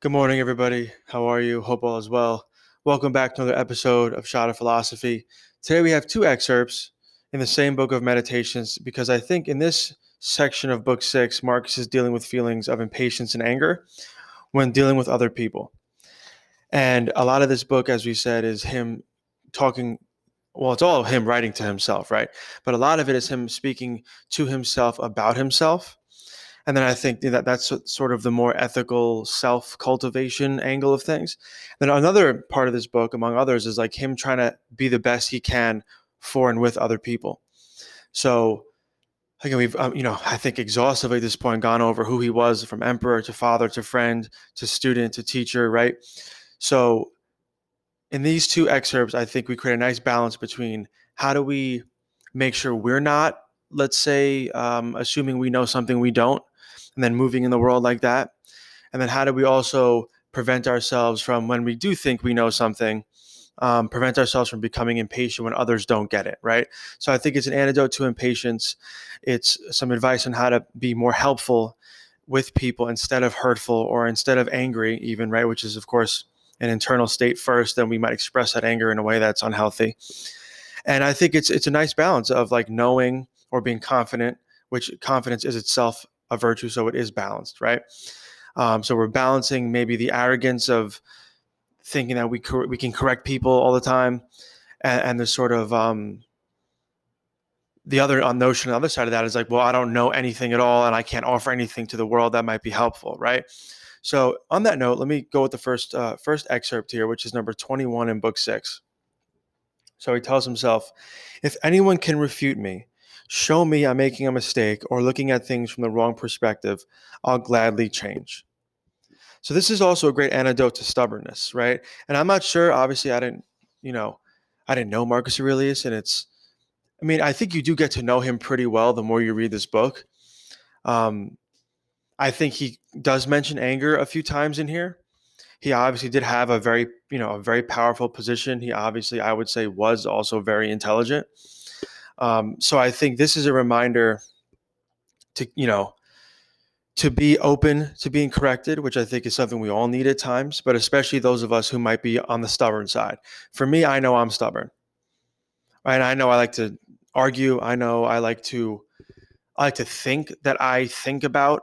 Good morning, everybody. How are you? Hope all is well. Welcome back to another episode of Shot of Philosophy. Today we have two excerpts in the same book of Meditations because I think in this section of book six, Marcus is dealing with feelings of impatience and anger when dealing with other people. And a lot of this book, as we said, is him talking. Well, it's all him writing to himself, right? But a lot of it is him speaking to himself about himself and then I think that that's sort of the more ethical self cultivation angle of things. Then another part of this book, among others, is like him trying to be the best he can for and with other people. So again, we've um, you know I think exhaustively at this point gone over who he was from emperor to father to friend to student to teacher, right? So in these two excerpts, I think we create a nice balance between how do we make sure we're not, let's say, um, assuming we know something we don't, and then moving in the world like that? And then how do we also prevent ourselves from when we do think we know something, um, prevent ourselves from becoming impatient when others don't get it, right? So I think it's an antidote to impatience. It's some advice on how to be more helpful with people instead of hurtful or instead of angry, even, right? Which is, of course, an internal state first. Then we might express that anger in a way that's unhealthy. And I think it's it's a nice balance of like knowing or being confident, which confidence is itself a virtue, so it is balanced, right? Um, so we're balancing maybe the arrogance of thinking that we cor- we can correct people all the time, and, and the sort of um, the other uh, notion on the other side of that is like, well, I don't know anything at all, and I can't offer anything to the world that might be helpful, right? So on that note, let me go with the first uh, first excerpt here, which is number twenty one in book six. So he tells himself, if anyone can refute me, show me I'm making a mistake or looking at things from the wrong perspective, I'll gladly change. So this is also a great antidote to stubbornness, right? And I'm not sure, obviously I didn't, you know, I didn't know Marcus Aurelius and it's I mean, I think you do get to know him pretty well the more you read this book. Um, I think he does mention anger a few times in here. He obviously did have a very, you know, a very powerful position. He obviously, I would say, was also very intelligent. Um, so I think this is a reminder to, you know, to be open to being corrected, which I think is something we all need at times, but especially those of us who might be on the stubborn side. For me, I know I'm stubborn. And I know I like to argue. I know I like to I like to think that I think about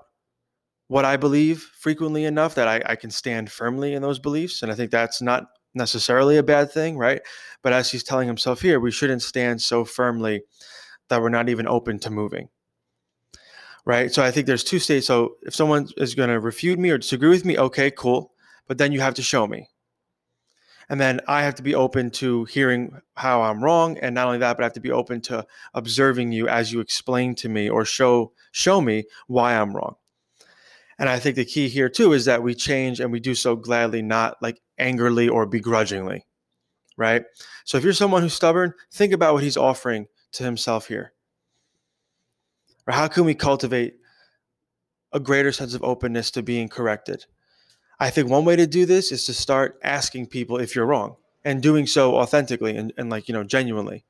what I believe frequently enough that I, I can stand firmly in those beliefs. And I think that's not necessarily a bad thing, right? But as he's telling himself here, we shouldn't stand so firmly that we're not even open to moving. Right. So I think there's two states. So if someone is going to refute me or disagree with me, okay, cool. But then you have to show me. And then I have to be open to hearing how I'm wrong. And not only that, but I have to be open to observing you as you explain to me or show show me why I'm wrong. And I think the key here too is that we change and we do so gladly, not like angrily or begrudgingly, right? So if you're someone who's stubborn, think about what he's offering to himself here. Or how can we cultivate a greater sense of openness to being corrected? I think one way to do this is to start asking people if you're wrong and doing so authentically and, and like, you know, genuinely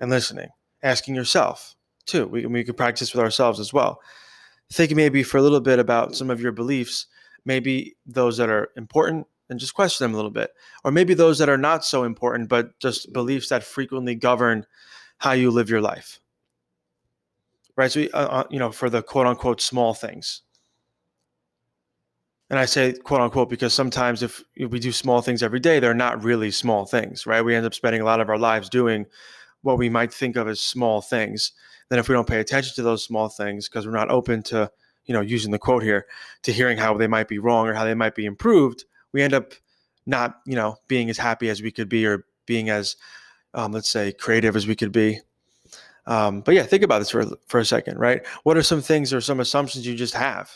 and listening, asking yourself too. We, we could practice with ourselves as well. Think maybe for a little bit about some of your beliefs, maybe those that are important and just question them a little bit. Or maybe those that are not so important, but just beliefs that frequently govern how you live your life. Right. So, uh, uh, you know, for the quote unquote small things. And I say quote unquote because sometimes if we do small things every day, they're not really small things, right? We end up spending a lot of our lives doing what we might think of as small things. Then if we don't pay attention to those small things because we're not open to, you know, using the quote here, to hearing how they might be wrong or how they might be improved, we end up not, you know, being as happy as we could be or being as, um, let's say, creative as we could be. Um, but yeah, think about this for for a second, right? What are some things or some assumptions you just have?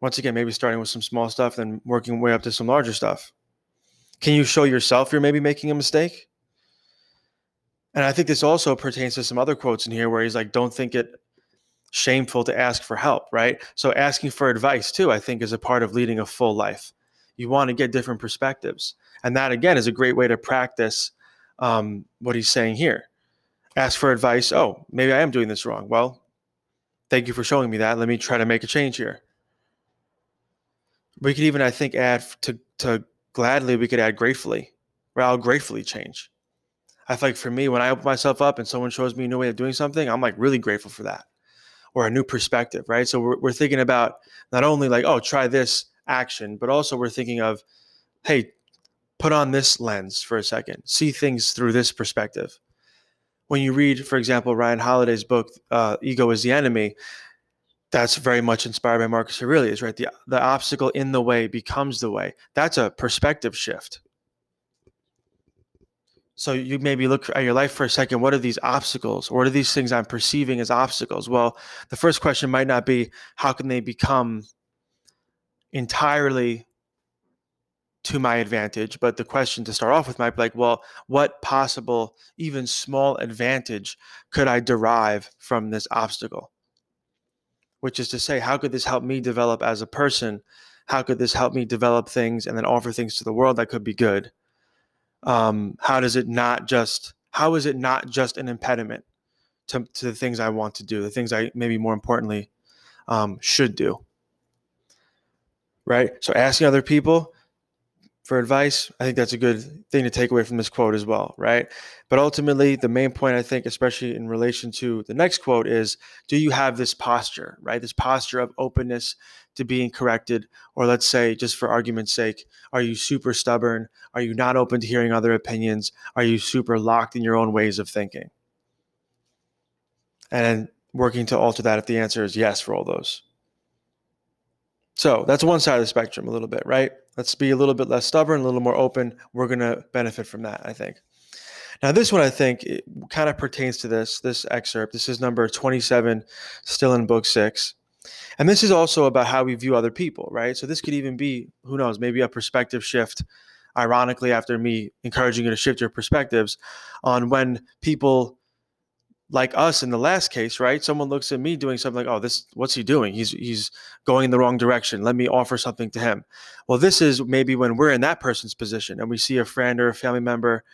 Once again, maybe starting with some small stuff, then working way up to some larger stuff. Can you show yourself you're maybe making a mistake? And I think this also pertains to some other quotes in here where he's like, don't think it shameful to ask for help, right? So asking for advice too, I think, is a part of leading a full life. You want to get different perspectives, and that again is a great way to practice um, what he's saying here. Ask for advice. Oh, maybe I am doing this wrong. Well, thank you for showing me that. Let me try to make a change here. we could even, I think, add to, to gladly, we could add gratefully, where I'll gratefully change. I feel like for me, when I open myself up and someone shows me a new way of doing something, I'm like really grateful for that or a new perspective, right? So we're, we're thinking about not only like, oh, try this action, but also we're thinking of, hey, put on this lens for a second, see things through this perspective. When you read, for example, Ryan Holiday's book, uh, Ego is the Enemy, that's very much inspired by Marcus Aurelius, right? The, the obstacle in the way becomes the way. That's a perspective shift. So you maybe look at your life for a second. What are these obstacles? What are these things I'm perceiving as obstacles? Well, the first question might not be how can they become entirely to my advantage, but the question to start off with might be like, well, what possible, even small advantage could I derive from this obstacle? which is to say, how could this help me develop as a person? How could this help me develop things and then offer things to the world that could be good? Um, how does it not just, how is it not just an impediment to, to the things I want to do, the things I maybe more importantly um, should do? Right? So asking other people, for advice, I think that's a good thing to take away from this quote as well, right? But ultimately, the main point I think, especially in relation to the next quote, is do you have this posture, right? This posture of openness to being corrected? Or let's say, just for argument's sake, are you super stubborn? Are you not open to hearing other opinions? Are you super locked in your own ways of thinking? And working to alter that if the answer is yes for all those. So that's one side of the spectrum a little bit, right? Let's be a little bit less stubborn, a little more open. We're going to benefit from that, I think. Now, this one I think kind of pertains to this this excerpt. This is number 27, still in book six. And this is also about how we view other people, right? So this could even be, who knows, maybe a perspective shift, ironically, after me encouraging you to shift your perspectives on when people like us in the last case, right? Someone looks at me doing something like, "Oh, this what's he doing? He's he's going in the wrong direction. Let me offer something to him." Well, this is maybe when we're in that person's position and we see a friend or a family member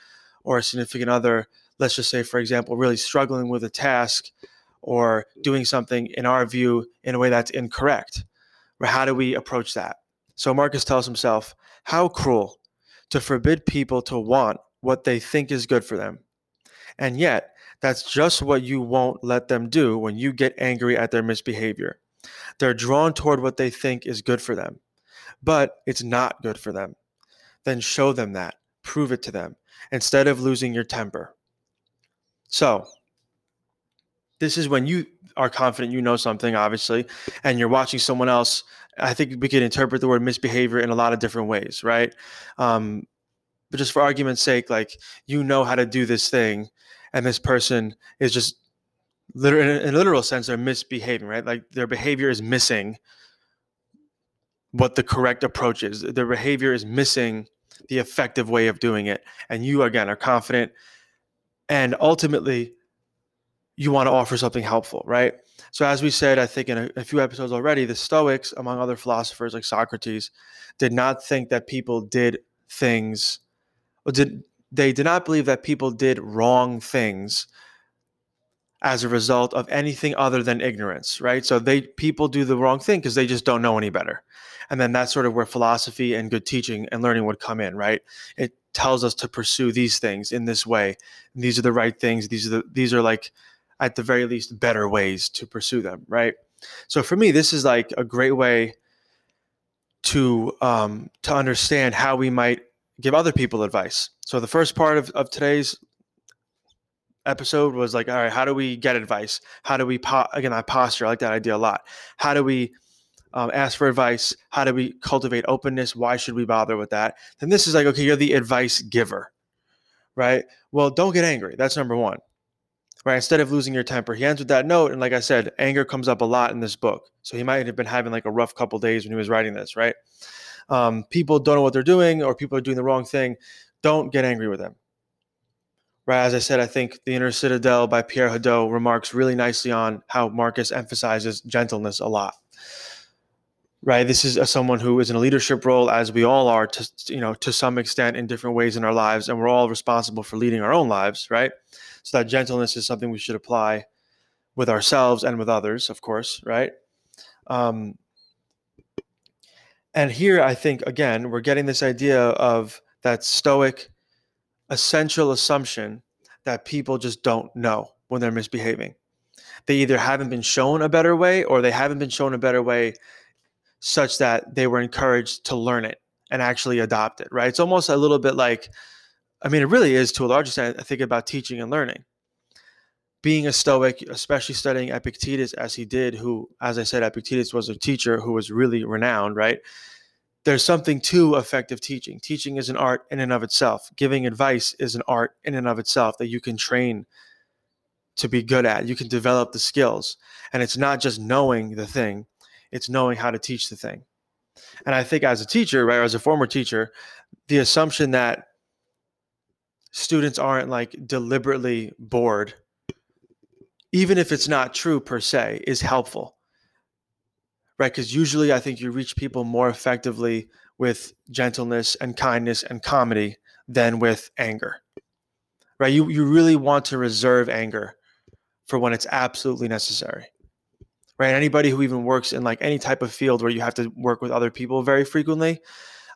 or a significant other, let's just say for example, really struggling with a task or doing something in our view in a way that's incorrect. How do we approach that? So Marcus tells himself, "How cruel to forbid people to want what they think is good for them." And yet, that's just what you won't let them do when you get angry at their misbehavior. They're drawn toward what they think is good for them, but it's not good for them. Then show them that, prove it to them, instead of losing your temper. So, this is when you are confident you know something, obviously, and you're watching someone else. I think we could interpret the word misbehavior in a lot of different ways, right? Um, but just for argument's sake, like you know how to do this thing, and this person is just literal in a literal sense they're misbehaving right like their behavior is missing what the correct approach is their behavior is missing the effective way of doing it and you again are confident and ultimately you want to offer something helpful right so as we said i think in a, a few episodes already the stoics among other philosophers like socrates did not think that people did things or did they did not believe that people did wrong things as a result of anything other than ignorance, right? So they people do the wrong thing because they just don't know any better. And then that's sort of where philosophy and good teaching and learning would come in, right? It tells us to pursue these things in this way. And these are the right things. These are the these are like at the very least better ways to pursue them, right? So for me, this is like a great way to um, to understand how we might give other people advice. So the first part of, of today's episode was like, all right, how do we get advice? How do we, po- again, I posture, I like that idea a lot. How do we um, ask for advice? How do we cultivate openness? Why should we bother with that? Then this is like, okay, you're the advice giver, right? Well, don't get angry. That's number one, right? Instead of losing your temper, he ends with that note. And like I said, anger comes up a lot in this book. So he might have been having like a rough couple days when he was writing this, right? um, people don't know what they're doing or people are doing the wrong thing, don't get angry with them. Right, as I said, I think The Inner Citadel by Pierre Hadot remarks really nicely on how Marcus emphasizes gentleness a lot. Right, this is a, someone who is in a leadership role, as we all are, to you know, to some extent, in different ways in our lives, and we're all responsible for leading our own lives. Right, so that gentleness is something we should apply with ourselves and with others, of course. Right, um, And here, I think, again, we're getting this idea of that stoic essential assumption that people just don't know when they're misbehaving. They either haven't been shown a better way or they haven't been shown a better way such that they were encouraged to learn it and actually adopt it, right? It's almost a little bit like, I mean, it really is to a large extent, I think about teaching and learning. Being a Stoic, especially studying Epictetus as he did, who, as I said, Epictetus was a teacher who was really renowned, right? There's something to effective teaching. Teaching is an art in and of itself. Giving advice is an art in and of itself that you can train to be good at. You can develop the skills. And it's not just knowing the thing, it's knowing how to teach the thing. And I think as a teacher, right, as a former teacher, the assumption that students aren't like deliberately bored, even if it's not true per se, is helpful. Right? Because usually I think you reach people more effectively with gentleness and kindness and comedy than with anger. Right? You you really want to reserve anger for when it's absolutely necessary. Right? Anybody who even works in like any type of field where you have to work with other people very frequently,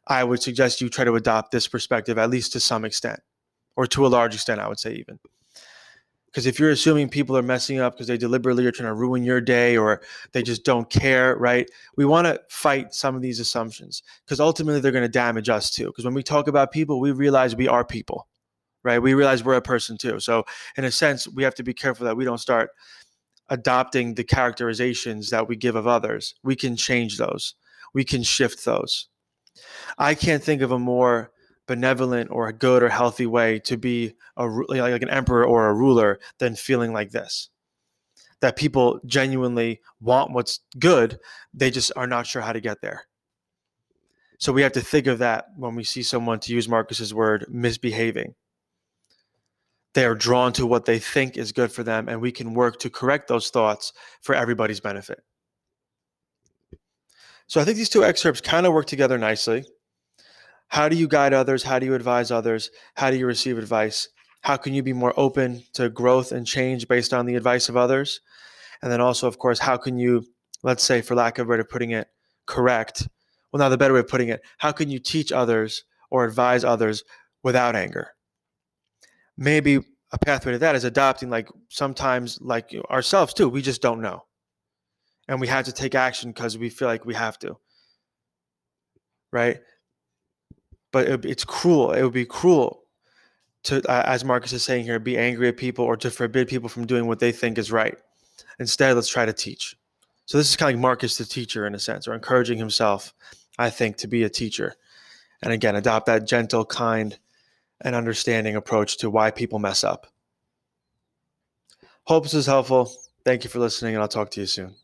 I would suggest you try to adopt this perspective at least to some extent, or to a large extent, I would say even. Because if you're assuming people are messing up because they deliberately are trying to ruin your day or they just don't care, right? We want to fight some of these assumptions because ultimately they're going to damage us too. Because when we talk about people, we realize we are people right? We realize we're a person too. So, in a sense, we have to be careful that we don't start adopting the characterizations that we give of others. We can change those, we can shift those. I can't think of a more benevolent or a good or healthy way to be a like an emperor or a ruler than feeling like this that people genuinely want what's good they just are not sure how to get there so we have to think of that when we see someone to use marcus's word misbehaving they are drawn to what they think is good for them, and we can work to correct those thoughts for everybody's benefit. So I think these two excerpts kind of work together nicely. How do you guide others? How do you advise others? How do you receive advice? How can you be more open to growth and change based on the advice of others? And then also, of course, how can you, let's say, for lack of a better putting it, correct? Well, now the better way of putting it, how can you teach others or advise others without anger? maybe a pathway to that is adopting like sometimes like ourselves too we just don't know and we have to take action because we feel like we have to right but it, it's cruel it would be cruel to as marcus is saying here be angry at people or to forbid people from doing what they think is right instead let's try to teach so this is kind of like marcus the teacher in a sense or encouraging himself i think to be a teacher and again adopt that gentle kind and understanding approach to why people mess up. Hope this is helpful. Thank you for listening, and I'll talk to you soon.